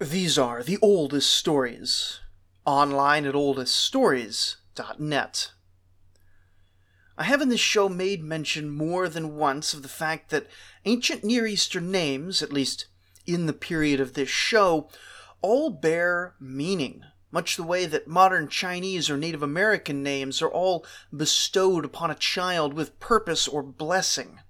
These are the oldest stories. Online at oldeststories.net. I have in this show made mention more than once of the fact that ancient Near Eastern names, at least in the period of this show, all bear meaning, much the way that modern Chinese or Native American names are all bestowed upon a child with purpose or blessing.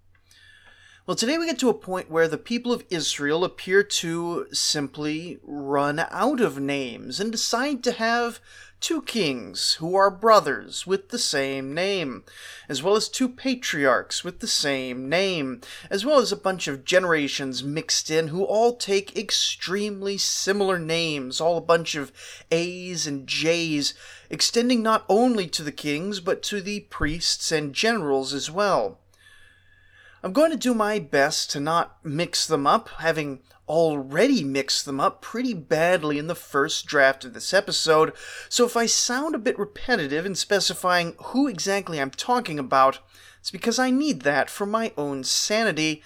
Well, today we get to a point where the people of Israel appear to simply run out of names and decide to have two kings who are brothers with the same name, as well as two patriarchs with the same name, as well as a bunch of generations mixed in who all take extremely similar names, all a bunch of A's and J's, extending not only to the kings but to the priests and generals as well. I'm going to do my best to not mix them up, having already mixed them up pretty badly in the first draft of this episode, so if I sound a bit repetitive in specifying who exactly I'm talking about, it's because I need that for my own sanity,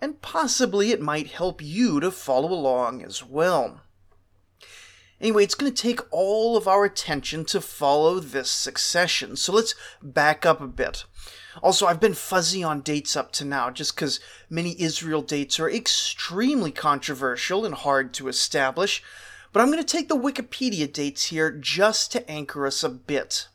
and possibly it might help you to follow along as well. Anyway, it's going to take all of our attention to follow this succession, so let's back up a bit. Also, I've been fuzzy on dates up to now just because many Israel dates are extremely controversial and hard to establish, but I'm going to take the Wikipedia dates here just to anchor us a bit.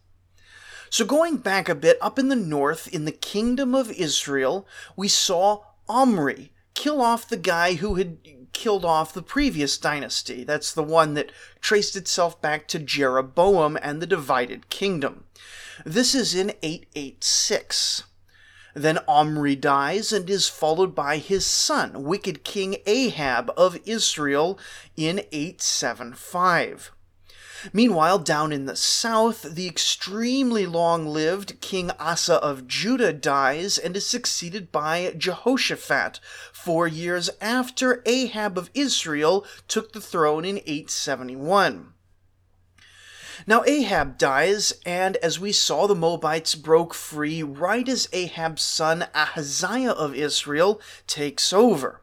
So, going back a bit, up in the north, in the kingdom of Israel, we saw Omri kill off the guy who had killed off the previous dynasty. That's the one that traced itself back to Jeroboam and the divided kingdom. This is in 886. Then Omri dies and is followed by his son, wicked King Ahab of Israel, in 875. Meanwhile, down in the south, the extremely long lived King Asa of Judah dies and is succeeded by Jehoshaphat, four years after Ahab of Israel took the throne in 871. Now Ahab dies, and as we saw, the Moabites broke free right as Ahab's son Ahaziah of Israel takes over.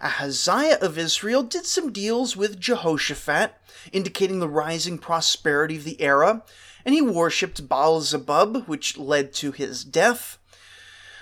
Ahaziah of Israel did some deals with Jehoshaphat, indicating the rising prosperity of the era, and he worshipped Baal Zebub, which led to his death.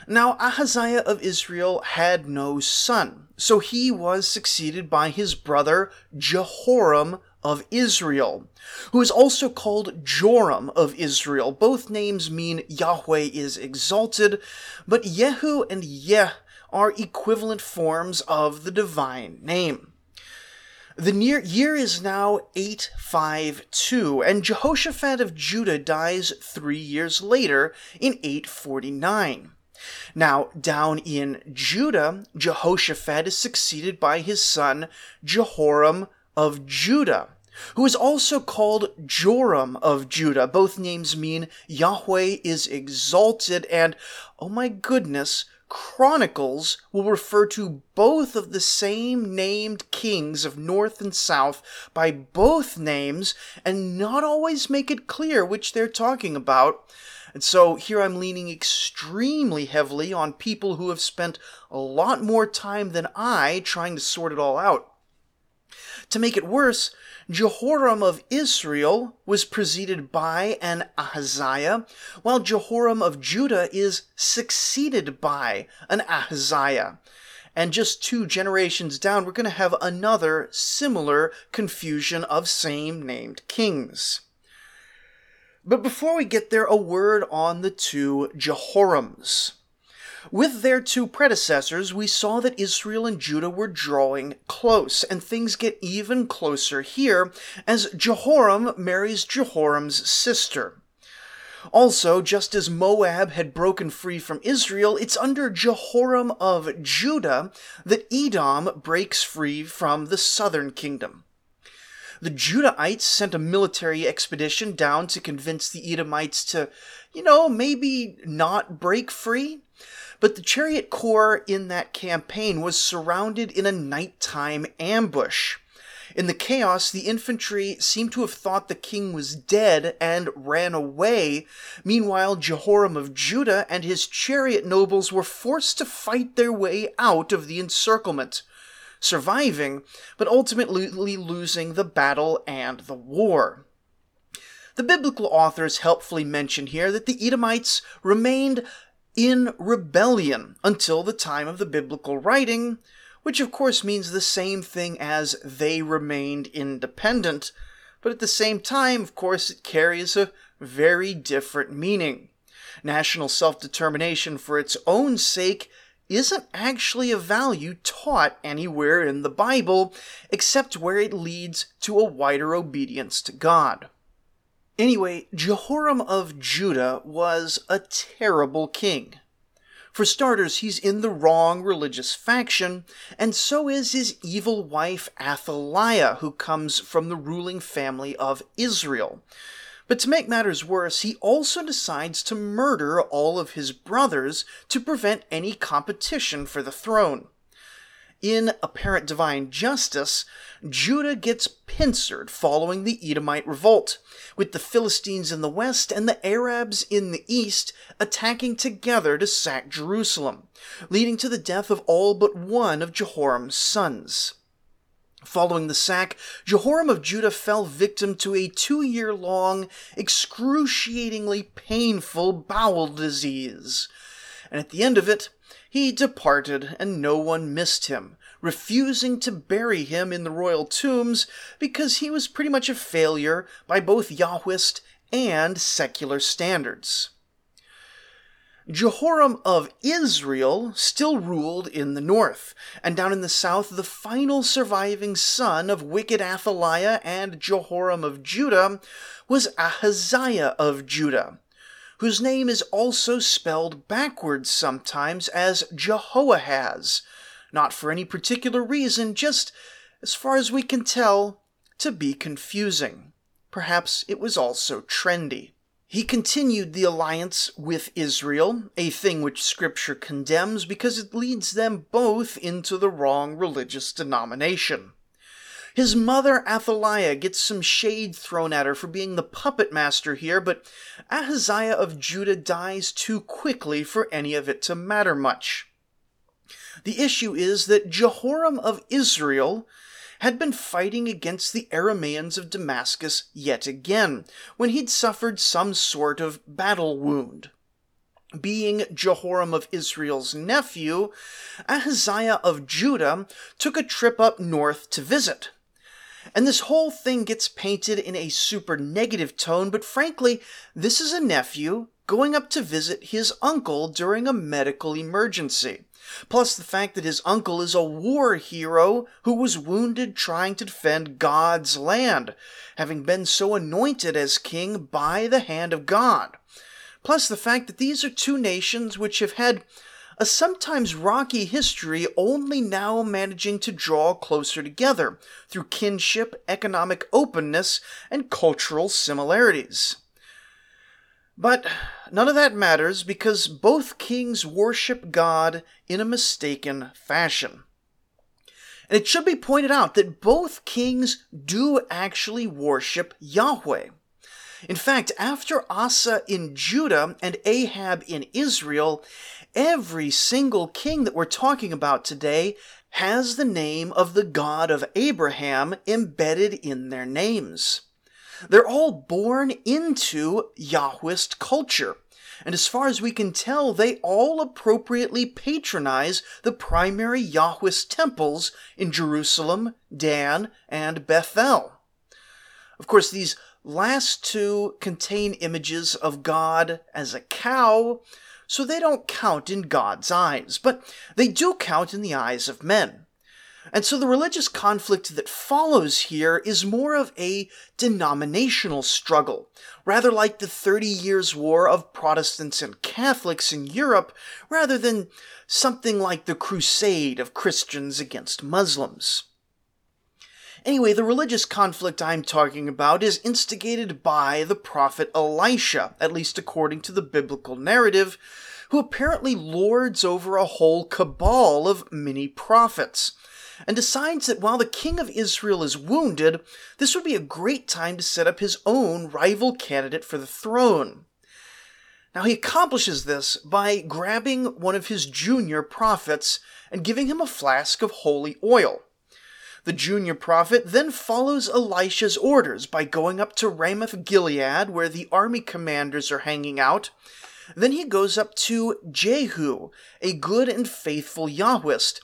Now, Ahaziah of Israel had no son, so he was succeeded by his brother Jehoram of Israel, who is also called Joram of Israel. Both names mean Yahweh is exalted, but Yehu and Yeh are equivalent forms of the divine name. The near year is now 852, and Jehoshaphat of Judah dies three years later in 849. Now, down in Judah, Jehoshaphat is succeeded by his son Jehoram of Judah, who is also called Joram of Judah. Both names mean Yahweh is exalted, and oh my goodness, Chronicles will refer to both of the same named kings of North and South by both names and not always make it clear which they're talking about. And so here I'm leaning extremely heavily on people who have spent a lot more time than I trying to sort it all out. To make it worse, Jehoram of Israel was preceded by an Ahaziah, while Jehoram of Judah is succeeded by an Ahaziah. And just two generations down, we're going to have another similar confusion of same named kings. But before we get there, a word on the two Jehorams. With their two predecessors, we saw that Israel and Judah were drawing close, and things get even closer here as Jehoram marries Jehoram's sister. Also, just as Moab had broken free from Israel, it's under Jehoram of Judah that Edom breaks free from the southern kingdom. The Judahites sent a military expedition down to convince the Edomites to, you know, maybe not break free. But the chariot corps in that campaign was surrounded in a nighttime ambush. In the chaos, the infantry seemed to have thought the king was dead and ran away. Meanwhile, Jehoram of Judah and his chariot nobles were forced to fight their way out of the encirclement. surviving, but ultimately losing the battle and the war. The biblical authors helpfully mention here that the Edomites remained in rebellion until the time of the biblical writing, which of course means the same thing as they remained independent, but at the same time, of course, it carries a very different meaning. National self determination for its own sake isn't actually a value taught anywhere in the Bible except where it leads to a wider obedience to God. Anyway, Jehoram of Judah was a terrible king. For starters, he's in the wrong religious faction, and so is his evil wife Athaliah, who comes from the ruling family of Israel. But to make matters worse, he also decides to murder all of his brothers to prevent any competition for the throne. In apparent divine justice, Judah gets pincered following the Edomite revolt, with the Philistines in the west and the Arabs in the east attacking together to sack Jerusalem, leading to the death of all but one of Jehoram's sons. Following the sack, Jehoram of Judah fell victim to a two year long, excruciatingly painful bowel disease. And at the end of it, he departed, and no one missed him, refusing to bury him in the royal tombs because he was pretty much a failure by both Yahwist and secular standards. Jehoram of Israel still ruled in the north, and down in the south, the final surviving son of wicked Athaliah and Jehoram of Judah was Ahaziah of Judah, whose name is also spelled backwards sometimes as Jehoahaz, not for any particular reason, just, as far as we can tell, to be confusing. Perhaps it was also trendy. He continued the alliance with Israel, a thing which Scripture condemns because it leads them both into the wrong religious denomination. His mother Athaliah gets some shade thrown at her for being the puppet master here, but Ahaziah of Judah dies too quickly for any of it to matter much. The issue is that Jehoram of Israel had been fighting against the Aramaeans of Damascus yet again, when he'd suffered some sort of battle wound. Being Jehoram of Israel's nephew, Ahaziah of Judah took a trip up north to visit. And this whole thing gets painted in a super negative tone, but frankly, this is a nephew going up to visit his uncle during a medical emergency. Plus the fact that his uncle is a war hero who was wounded trying to defend God's land, having been so anointed as king by the hand of God. Plus the fact that these are two nations which have had a sometimes rocky history only now managing to draw closer together through kinship, economic openness, and cultural similarities. But none of that matters because both kings worship God in a mistaken fashion. And it should be pointed out that both kings do actually worship Yahweh. In fact, after Asa in Judah and Ahab in Israel, every single king that we're talking about today has the name of the God of Abraham embedded in their names. They're all born into Yahwist culture. And as far as we can tell, they all appropriately patronize the primary Yahwist temples in Jerusalem, Dan, and Bethel. Of course, these last two contain images of God as a cow, so they don't count in God's eyes, but they do count in the eyes of men. And so the religious conflict that follows here is more of a denominational struggle, rather like the Thirty Years' War of Protestants and Catholics in Europe, rather than something like the crusade of Christians against Muslims. Anyway, the religious conflict I'm talking about is instigated by the prophet Elisha, at least according to the biblical narrative, who apparently lords over a whole cabal of mini prophets, and decides that while the king of Israel is wounded, this would be a great time to set up his own rival candidate for the throne. Now, he accomplishes this by grabbing one of his junior prophets and giving him a flask of holy oil The junior prophet then follows Elisha's orders by going up to Ramoth Gilead, where the army commanders are hanging out. Then he goes up to Jehu, a good and faithful Yahwist,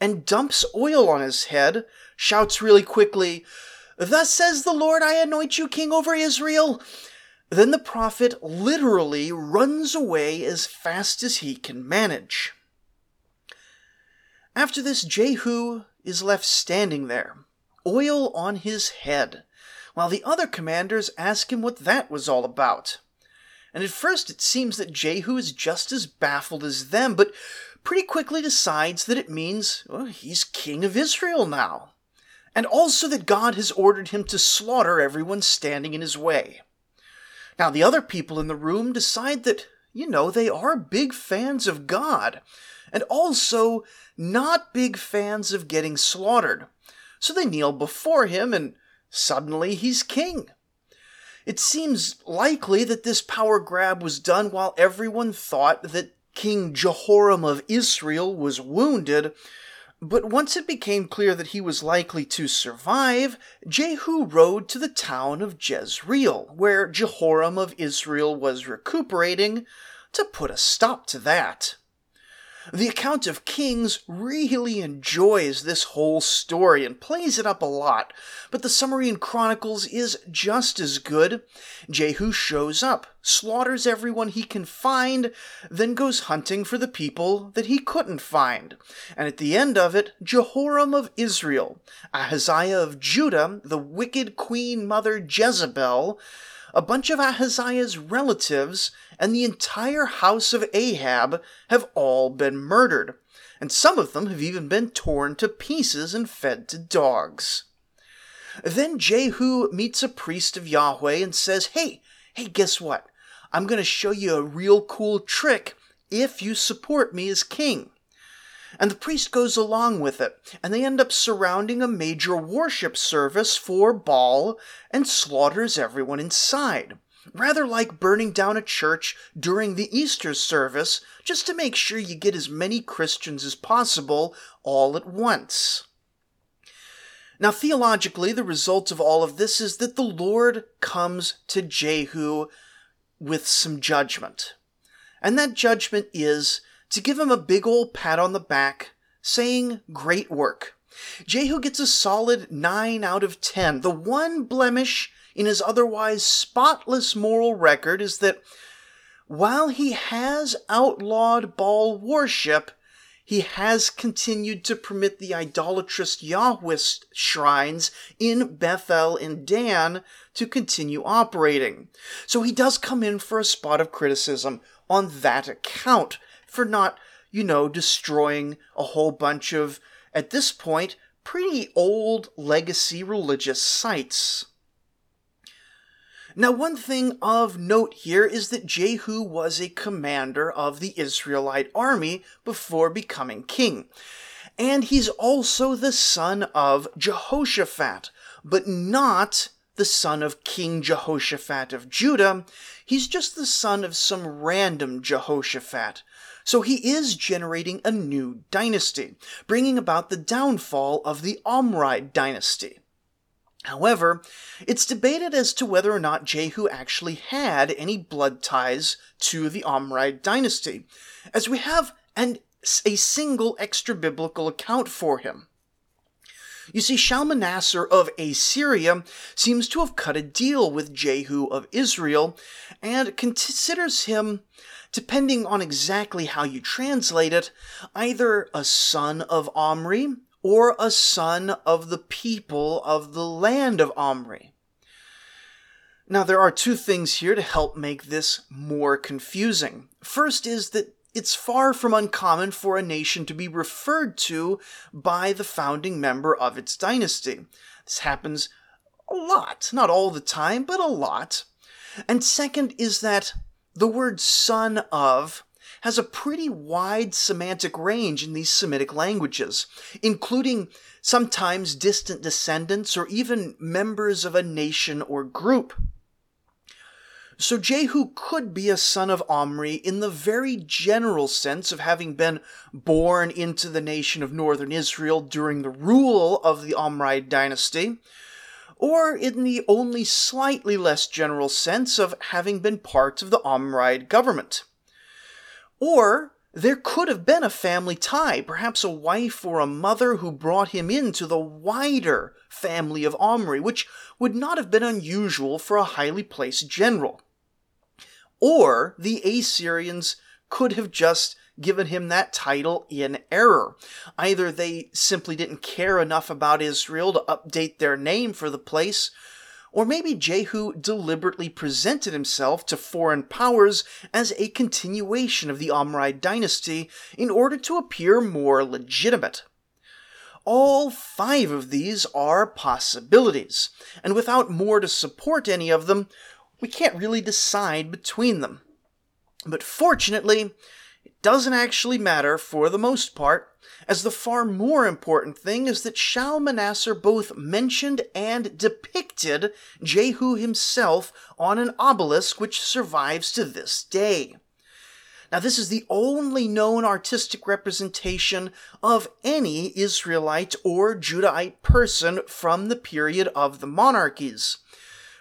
and dumps oil on his head, shouts really quickly, Thus says the Lord, I anoint you king over Israel. Then the prophet literally runs away as fast as he can manage. After this, Jehu is left standing there, oil on his head, while the other commanders ask him what that was all about. And at first it seems that Jehu is just as baffled as them, but pretty quickly decides that it means well, he's king of Israel now, and also that God has ordered him to slaughter everyone standing in his way. Now, the other people in the room decide that, you know, they are big fans of God, and also not big fans of getting slaughtered. So they kneel before him, and suddenly he's king. It seems likely that this power grab was done while everyone thought that King Jehoram of Israel was wounded but once it became clear that he was likely to survive, Jehu rode to the town of Jezreel, where Jehoram of Israel was recuperating, to put a stop to that. The account of Kings really enjoys this whole story and plays it up a lot, but the summary in Chronicles is just as good. Jehu shows up, slaughters everyone he can find, then goes hunting for the people that he couldn't find. And at the end of it, Jehoram of Israel, Ahaziah of Judah, the wicked queen mother Jezebel, a bunch of Ahaziah's relatives and the entire house of Ahab have all been murdered, and some of them have even been torn to pieces and fed to dogs. Then Jehu meets a priest of Yahweh and says, Hey, hey, guess what? I'm going to show you a real cool trick if you support me as king. And the priest goes along with it, and they end up surrounding a major worship service for Baal and slaughters everyone inside. Rather like burning down a church during the Easter service, just to make sure you get as many Christians as possible all at once. Now, theologically, the result of all of this is that the Lord comes to Jehu with some judgment. And that judgment is to give him a big old pat on the back, saying, Great work. Jehu gets a solid 9 out of 10. The one blemish in his otherwise spotless moral record is that while he has outlawed Baal worship, he has continued to permit the idolatrous Yahwist shrines in Bethel and Dan to continue operating. So he does come in for a spot of criticism on that account for not, you know, destroying a whole bunch of, at this point, pretty old legacy religious sites. Now, one thing of note here is that Jehu was a commander of the Israelite army before becoming king. And he's also the son of Jehoshaphat, but not the son of King Jehoshaphat of Judah. He's just the son of some random Jehoshaphat. So he is generating a new dynasty, bringing about the downfall of the Omride dynasty. However, it's debated as to whether or not Jehu actually had any blood ties to the Omride dynasty, as we have an, a single extra biblical account for him. You see, Shalmaneser of Assyria seems to have cut a deal with Jehu of Israel and considers him depending on exactly how you translate it, either a son of Omri or a son of the people of the land of Omri. Now, there are two things here to help make this more confusing. First is that it's far from uncommon for a nation to be referred to by the founding member of its dynasty. This happens a lot, not all the time, but a lot. And second is that the word son of has a pretty wide semantic range in these Semitic languages, including sometimes distant descendants or even members of a nation or group. So Jehu could be a son of Omri in the very general sense of having been born into the nation of northern Israel during the rule of the Omride dynasty, or in the only slightly less general sense of having been part of the Omride government. Or there could have been a family tie, perhaps a wife or a mother who brought him into the wider family of Omri, which would not have been unusual for a highly placed general. Or the Assyrians could have just given him that title in error. Either they simply didn't care enough about Israel to update their name for the place, or maybe Jehu deliberately presented himself to foreign powers as a continuation of the Omride dynasty in order to appear more legitimate. All five of these are possibilities, and without more to support any of them, we can't really decide between them. But fortunately, doesn't actually matter for the most part, as the far more important thing is that Shalmaneser both mentioned and depicted Jehu himself on an obelisk which survives to this day. Now, this is the only known artistic representation of any Israelite or Judahite person from the period of the monarchies.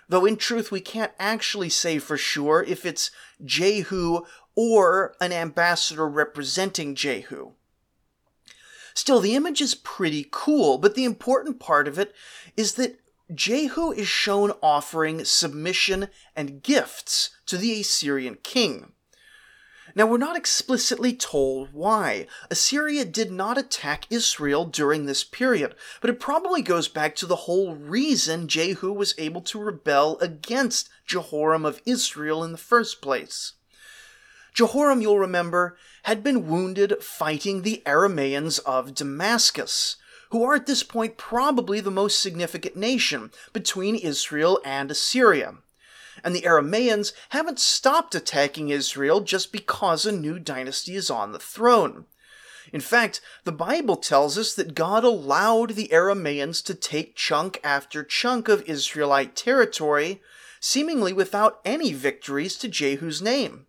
Though in truth, we can't actually say for sure if it's Jehu or an ambassador representing Jehu. Still, the image is pretty cool, but the important part of it is that Jehu is shown offering submission and gifts to the Assyrian king. Now, we're not explicitly told why. Assyria did not attack Israel during this period, but it probably goes back to the whole reason Jehu was able to rebel against Jehoram of Israel in the first place. Jehoram, you'll remember, had been wounded fighting the Aramaeans of Damascus, who are at this point probably the most significant nation between Israel and Assyria. And the Aramaeans haven't stopped attacking Israel just because a new dynasty is on the throne. In fact, the Bible tells us that God allowed the Aramaeans to take chunk after chunk of Israelite territory, seemingly without any victories to Jehu's name.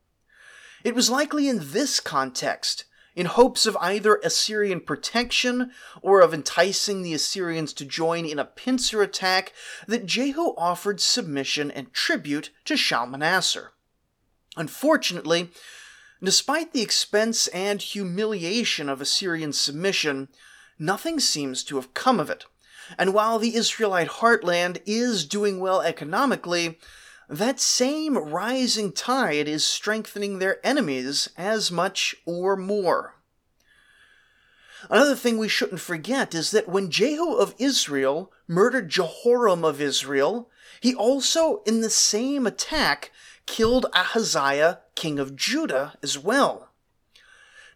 It was likely in this context, in hopes of either Assyrian protection or of enticing the Assyrians to join in a pincer attack, that Jehu offered submission and tribute to Shalmaneser. Unfortunately, despite the expense and humiliation of Assyrian submission, nothing seems to have come of it. And while the Israelite heartland is doing well economically, that same rising tide is strengthening their enemies as much or more. Another thing we shouldn't forget is that when Jehu of Israel murdered Jehoram of Israel, he also, in the same attack, killed Ahaziah, king of Judah, as well.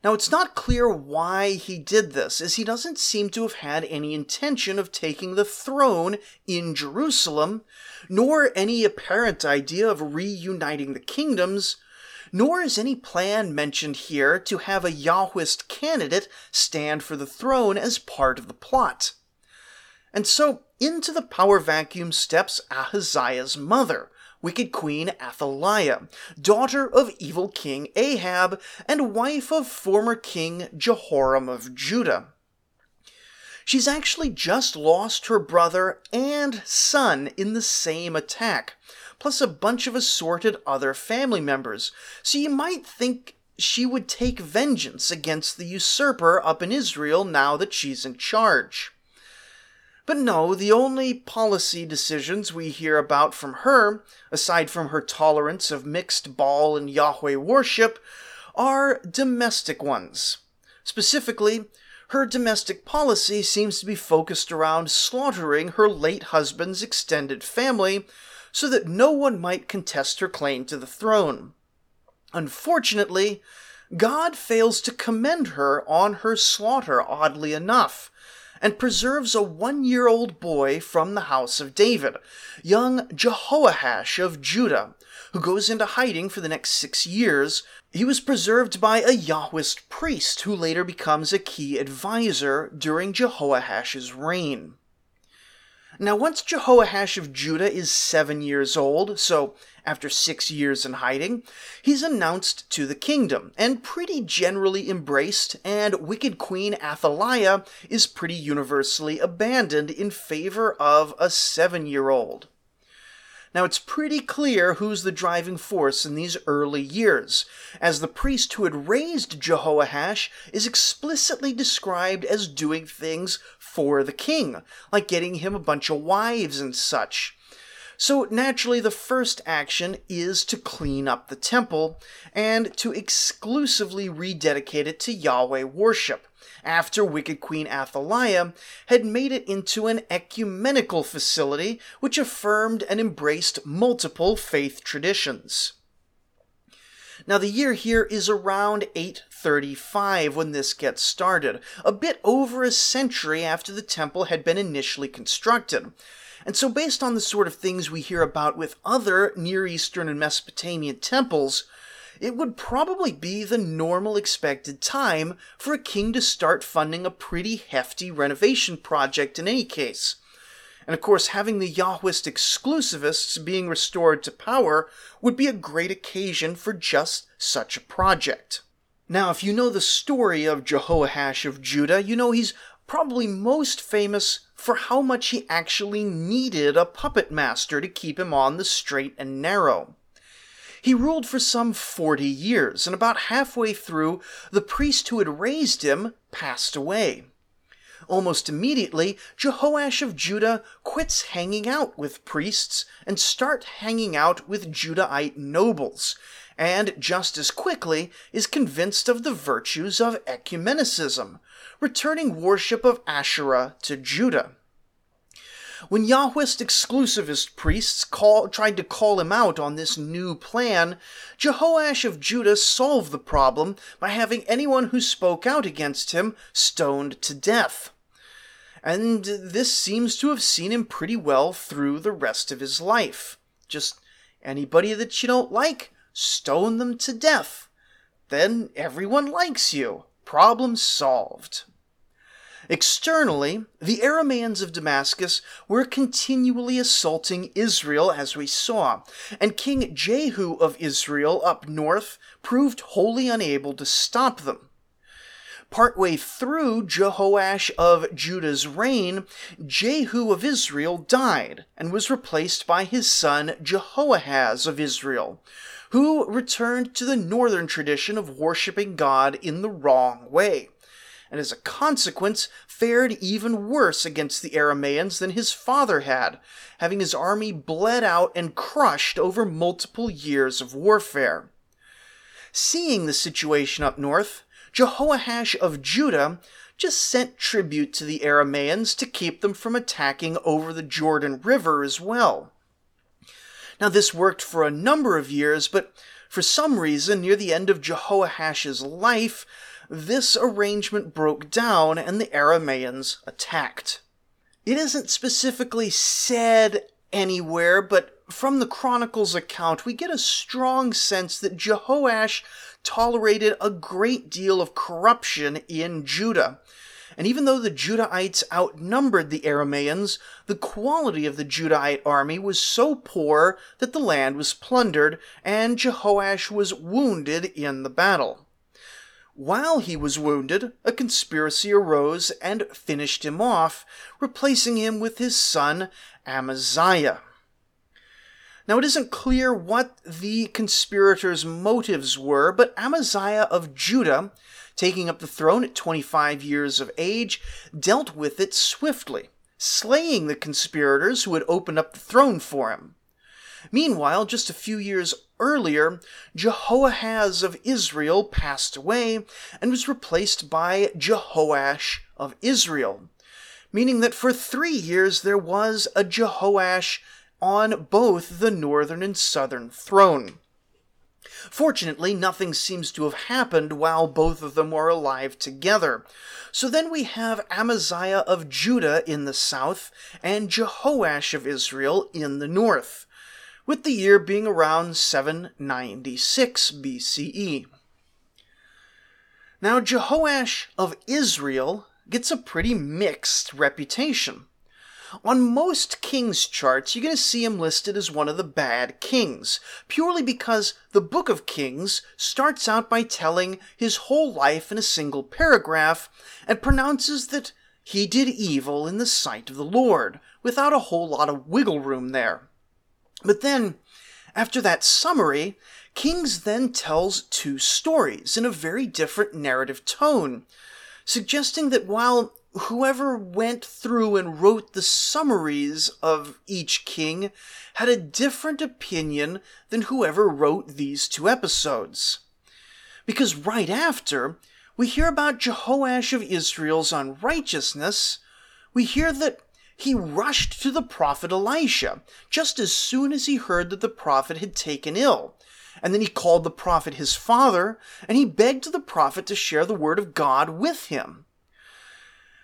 Now, it's not clear why he did this, as he doesn't seem to have had any intention of taking the throne in Jerusalem, nor any apparent idea of reuniting the kingdoms, nor is any plan mentioned here to have a Yahwist candidate stand for the throne as part of the plot. And so, into the power vacuum steps Ahaziah's mother, wicked Queen Athaliah, daughter of evil King Ahab and wife of former King Jehoram of Judah. She's actually just lost her brother and son in the same attack, plus a bunch of assorted other family members, so you might think she would take vengeance against the usurper up in Israel now that she's in charge. But no, the only policy decisions we hear about from her, aside from her tolerance of mixed Baal and Yahweh worship, are domestic ones. Specifically, her domestic policy seems to be focused around slaughtering her late husband's extended family so that no one might contest her claim to the throne. Unfortunately, God fails to commend her on her slaughter, oddly enough, and preserves a one year old boy from the house of David, young Jehoash of Judah, who goes into hiding for the next six years. He was preserved by a Yahwist priest who later becomes a key advisor during Jehoash's reign. Now, once Jehoash of Judah is seven years old, so after six years in hiding, he's announced to the kingdom and pretty generally embraced, and wicked Queen Athaliah is pretty universally abandoned in favor of a seven year old. Now, it's pretty clear who's the driving force in these early years, as the priest who had raised Jehoash is explicitly described as doing things for the king, like getting him a bunch of wives and such. So, naturally, the first action is to clean up the temple and to exclusively rededicate it to Yahweh worship after wicked Queen Athaliah had made it into an ecumenical facility which affirmed and embraced multiple faith traditions. Now, the year here is around 835 when this gets started, a bit over a century after the temple had been initially constructed. And so, based on the sort of things we hear about with other Near Eastern and Mesopotamian temples, it would probably be the normal expected time for a king to start funding a pretty hefty renovation project in any case. And of course, having the Yahwist exclusivists being restored to power would be a great occasion for just such a project. Now, if you know the story of Jehoash of Judah, you know he's probably most famous for how much he actually needed a puppet master to keep him on the straight and narrow. He ruled for some forty years, and about halfway through, the priest who had raised him passed away. Almost immediately, Jehoash of Judah quits hanging out with priests and start hanging out with Judahite nobles, and just as quickly is convinced of the virtues of ecumenicism, returning worship of Asherah to Judah. When Yahwist exclusivist priests call, tried to call him out on this new plan, Jehoash of Judah solved the problem by having anyone who spoke out against him stoned to death. And this seems to have seen him pretty well through the rest of his life. Just anybody that you don't like, stone them to death. Then everyone likes you. Problem solved. Externally, the Aramaeans of Damascus were continually assaulting Israel, as we saw, and King Jehu of Israel up north proved wholly unable to stop them. Partway through Jehoash of Judah's reign, Jehu of Israel died and was replaced by his son Jehoahaz of Israel, who returned to the northern tradition of worshipping God in the wrong way and as a consequence fared even worse against the Aramaeans than his father had, having his army bled out and crushed over multiple years of warfare. Seeing the situation up north, Jehoash of Judah just sent tribute to the Aramaeans to keep them from attacking over the Jordan River as well. Now, this worked for a number of years, but for some reason, near the end of Jehoash's life, this arrangement broke down and the Aramaeans attacked. It isn't specifically said anywhere, but from the Chronicles account, we get a strong sense that Jehoash tolerated a great deal of corruption in Judah. And even though the Judahites outnumbered the Aramaeans, the quality of the Judahite army was so poor that the land was plundered, and Jehoash was wounded in the battle. While he was wounded, a conspiracy arose and finished him off, replacing him with his son Amaziah. Now, it isn't clear what the conspirators' motives were, but Amaziah of Judah, taking up the throne at 25 years of age, dealt with it swiftly, slaying the conspirators who had opened up the throne for him. Meanwhile, just a few years earlier, Jehoahaz of Israel passed away and was replaced by Jehoash of Israel, meaning that for three years there was a Jehoash on both the northern and southern throne. Fortunately, nothing seems to have happened while both of them were alive together. So then we have Amaziah of Judah in the south and Jehoash of Israel in the north with the year being around 796 BCE. Now, Jehoash of Israel gets a pretty mixed reputation. On most kings' charts, you're going to see him listed as one of the bad kings, purely because the Book of Kings starts out by telling his whole life in a single paragraph and pronounces that he did evil in the sight of the Lord, without a whole lot of wiggle room there. But then, after that summary, Kings then tells two stories in a very different narrative tone, suggesting that while whoever went through and wrote the summaries of each king had a different opinion than whoever wrote these two episodes. Because right after, we hear about Jehoash of Israel's unrighteousness, we hear that he rushed to the prophet Elisha just as soon as he heard that the prophet had taken ill. And then he called the prophet his father, and he begged the prophet to share the word of God with him.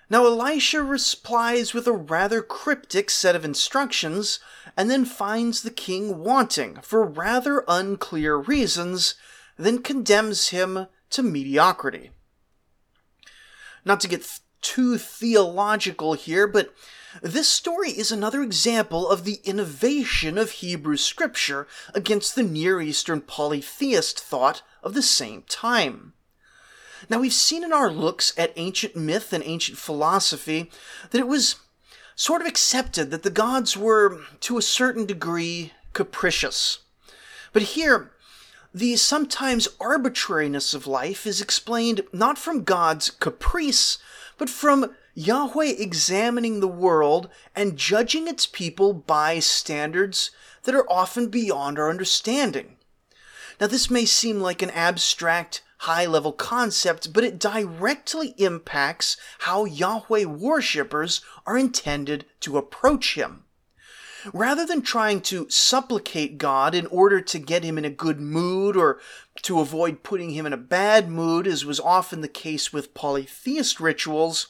Now Elisha replies with a rather cryptic set of instructions, and then finds the king wanting for rather unclear reasons, then condemns him to mediocrity. Not to get too theological here, but this story is another example of the innovation of Hebrew scripture against the Near Eastern polytheist thought of the same time. Now, we've seen in our looks at ancient myth and ancient philosophy that it was sort of accepted that the gods were, to a certain degree, capricious. But here, the sometimes arbitrariness of life is explained not from God's caprice, but from Yahweh examining the world and judging its people by standards that are often beyond our understanding. Now, this may seem like an abstract, high level concept, but it directly impacts how Yahweh worshippers are intended to approach Him. Rather than trying to supplicate God in order to get him in a good mood or to avoid putting him in a bad mood, as was often the case with polytheist rituals,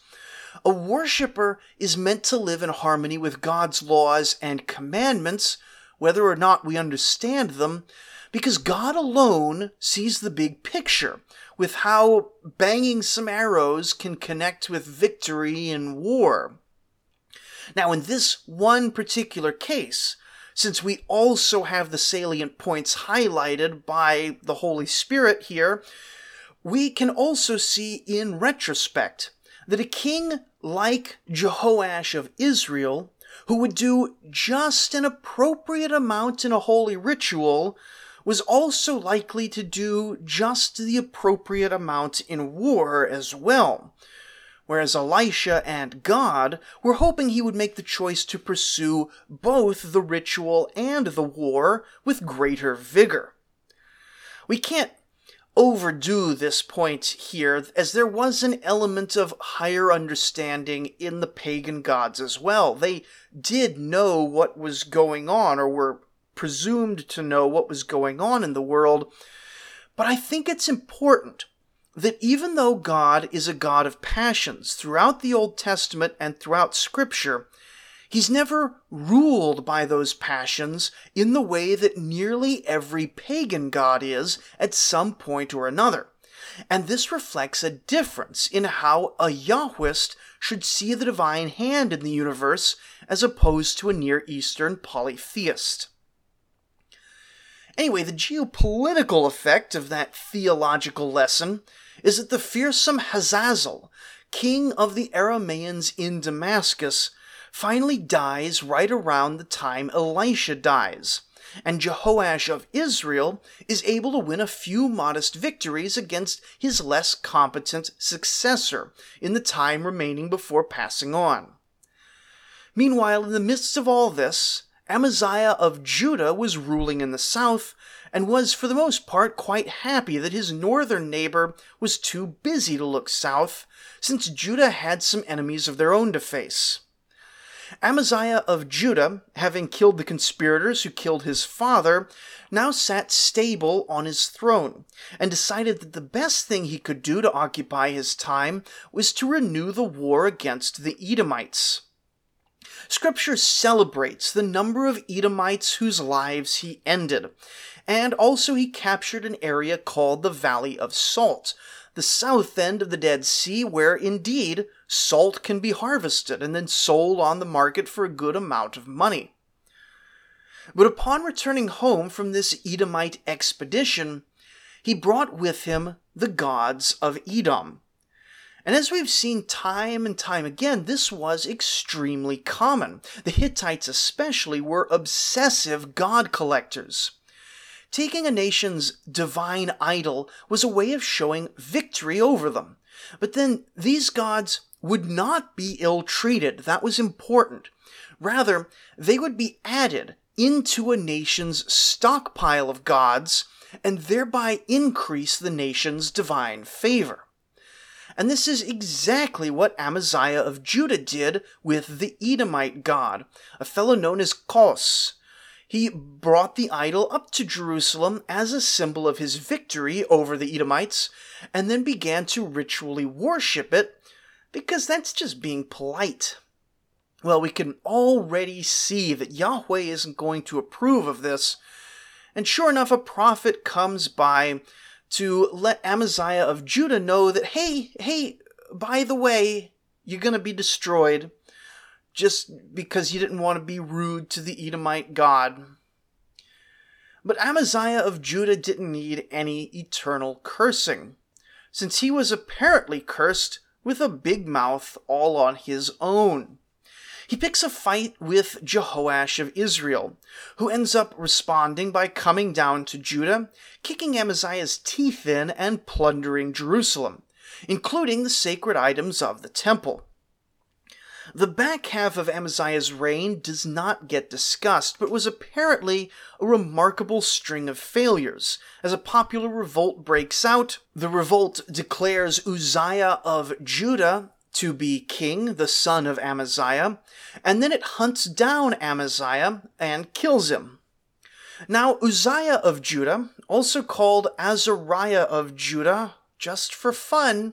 a worshiper is meant to live in harmony with God's laws and commandments, whether or not we understand them, because God alone sees the big picture with how banging some arrows can connect with victory in war. Now, in this one particular case, since we also have the salient points highlighted by the Holy Spirit here, we can also see in retrospect that a king like Jehoash of Israel, who would do just an appropriate amount in a holy ritual, was also likely to do just the appropriate amount in war as well. Whereas Elisha and God were hoping he would make the choice to pursue both the ritual and the war with greater vigor. We can't overdo this point here, as there was an element of higher understanding in the pagan gods as well. They did know what was going on, or were presumed to know what was going on in the world. But I think it's important that even though God is a God of passions throughout the Old Testament and throughout Scripture, He's never ruled by those passions in the way that nearly every pagan god is at some point or another. And this reflects a difference in how a Yahwist should see the divine hand in the universe as opposed to a Near Eastern polytheist. Anyway, the geopolitical effect of that theological lesson is that the fearsome Hazael, king of the Aramaeans in Damascus, finally dies right around the time Elisha dies, and Jehoash of Israel is able to win a few modest victories against his less competent successor in the time remaining before passing on. Meanwhile, in the midst of all this, Amaziah of Judah was ruling in the south and was for the most part quite happy that his northern neighbor was too busy to look south, since Judah had some enemies of their own to face. Amaziah of Judah, having killed the conspirators who killed his father, now sat stable on his throne, and decided that the best thing he could do to occupy his time was to renew the war against the Edomites. Scripture celebrates the number of Edomites whose lives he ended, and also he captured an area called the Valley of Salt, the south end of the Dead Sea, where indeed salt can be harvested and then sold on the market for a good amount of money. But upon returning home from this Edomite expedition, he brought with him the gods of Edom. And as we've seen time and time again, this was extremely common. The Hittites, especially, were obsessive god collectors. Taking a nation's divine idol was a way of showing victory over them. But then these gods would not be ill treated. That was important. Rather, they would be added into a nation's stockpile of gods and thereby increase the nation's divine favor. And this is exactly what Amaziah of Judah did with the Edomite god, a fellow known as Kos. He brought the idol up to Jerusalem as a symbol of his victory over the Edomites, and then began to ritually worship it, because that's just being polite. Well, we can already see that Yahweh isn't going to approve of this, and sure enough, a prophet comes by to let Amaziah of Judah know that, hey, hey, by the way, you're going to be destroyed just because he didn't want to be rude to the Edomite god. But Amaziah of Judah didn't need any eternal cursing, since he was apparently cursed with a big mouth all on his own. He picks a fight with Jehoash of Israel, who ends up responding by coming down to Judah, kicking Amaziah's teeth in, and plundering Jerusalem, including the sacred items of the temple. The back half of Amaziah's reign does not get discussed, but was apparently a remarkable string of failures. As a popular revolt breaks out, the revolt declares Uzziah of Judah to be king, the son of Amaziah, and then it hunts down Amaziah and kills him. Now, Uzziah of Judah, also called Azariah of Judah, just for fun,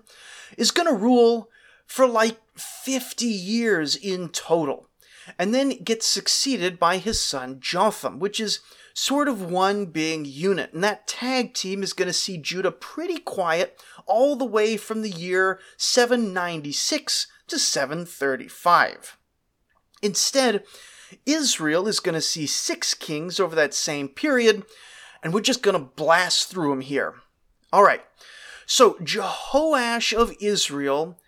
is going to rule for like 50 years in total, and then gets succeeded by his son Jotham, which is sort of one big unit. And that tag team is going to see Judah pretty quiet all the way from the year 796 to 735. Instead, Israel is going to see six kings over that same period, and we're just going to blast through them here. All right. So, Jehoash of Israel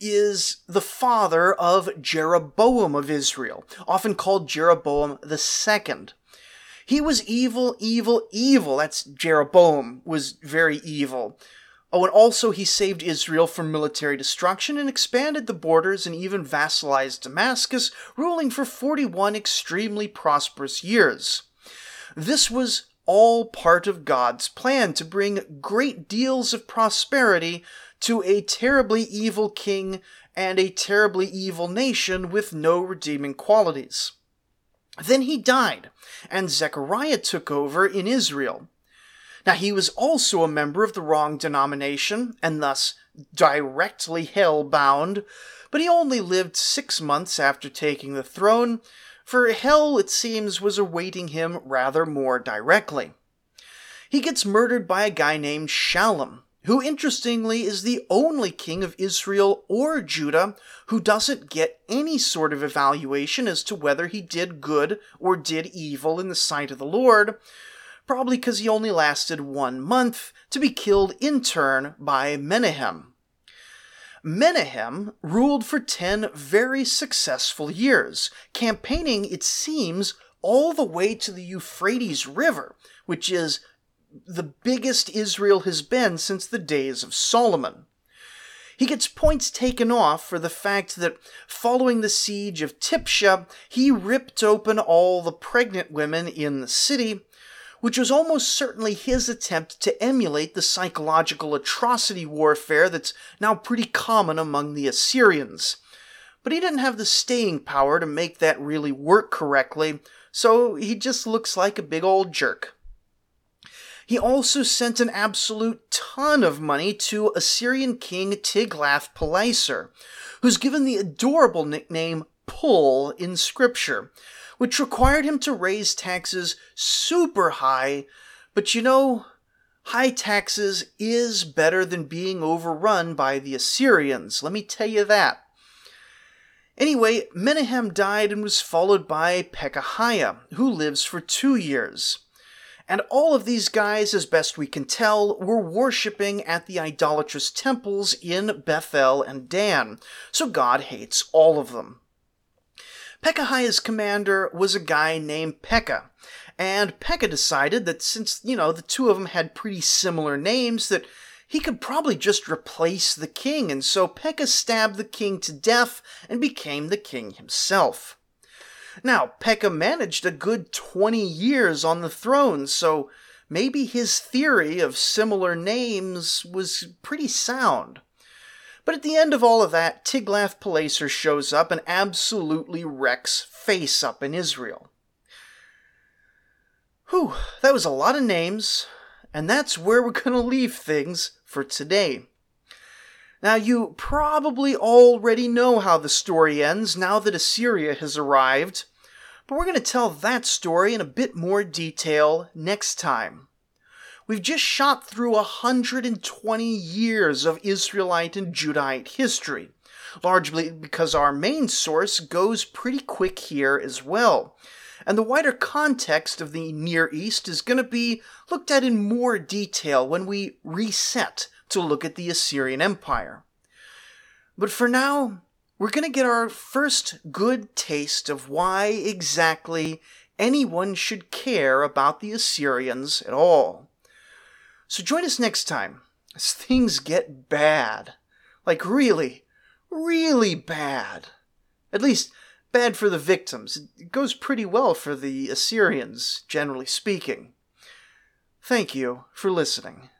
is the father of Jeroboam of Israel, often called Jeroboam the second. He was evil, evil, evil. That's Jeroboam was very evil. Oh, and also he saved Israel from military destruction and expanded the borders and even vassalized Damascus, ruling for 41 extremely prosperous years. This was all part of God's plan to bring great deals of prosperity to a terribly evil king and a terribly evil nation with no redeeming qualities. Then he died, and Zechariah took over in Israel. Now, he was also a member of the wrong denomination, and thus directly hell bound, but he only lived six months after taking the throne, for hell, it seems, was awaiting him rather more directly. He gets murdered by a guy named Shallum, who interestingly is the only king of Israel or Judah who doesn't get any sort of evaluation as to whether he did good or did evil in the sight of the Lord, probably because he only lasted one month to be killed in turn by Menahem. Menahem ruled for ten very successful years, campaigning, it seems, all the way to the Euphrates River, which is the biggest Israel has been since the days of Solomon. He gets points taken off for the fact that following the siege of Tipsha, he ripped open all the pregnant women in the city, which was almost certainly his attempt to emulate the psychological atrocity warfare that's now pretty common among the Assyrians. But he didn't have the staying power to make that really work correctly, so he just looks like a big old jerk. He also sent an absolute ton of money to Assyrian king Tiglath-Pileser, who's given the adorable nickname Pul in scripture, which required him to raise taxes super high, but you know, high taxes is better than being overrun by the Assyrians, let me tell you that. Anyway, Menahem died and was followed by Pekahiah, who lives for two years. And all of these guys, as best we can tell, were worshipping at the idolatrous temples in Bethel and Dan, so God hates all of them. Pekahiah's commander was a guy named Pekah, and Pekah decided that since, you know, the two of them had pretty similar names, that he could probably just replace the king, and so Pekah stabbed the king to death and became the king himself. Now, Pekah managed a good 20 years on the throne, so maybe his theory of similar names was pretty sound. But at the end of all of that, Tiglath-Pileser shows up and absolutely wrecks face up in Israel. Whew, that was a lot of names, and that's where we're going to leave things for today. Now, you probably already know how the story ends now that Assyria has arrived, but we're going to tell that story in a bit more detail next time. We've just shot through 120 years of Israelite and Judahite history, largely because our main source goes pretty quick here as well. And the wider context of the Near East is going to be looked at in more detail when we reset to look at the Assyrian Empire. But for now, we're going to get our first good taste of why exactly anyone should care about the Assyrians at all. So join us next time as things get bad. Like, really, really bad. At least, bad for the victims. It goes pretty well for the Assyrians, generally speaking. Thank you for listening.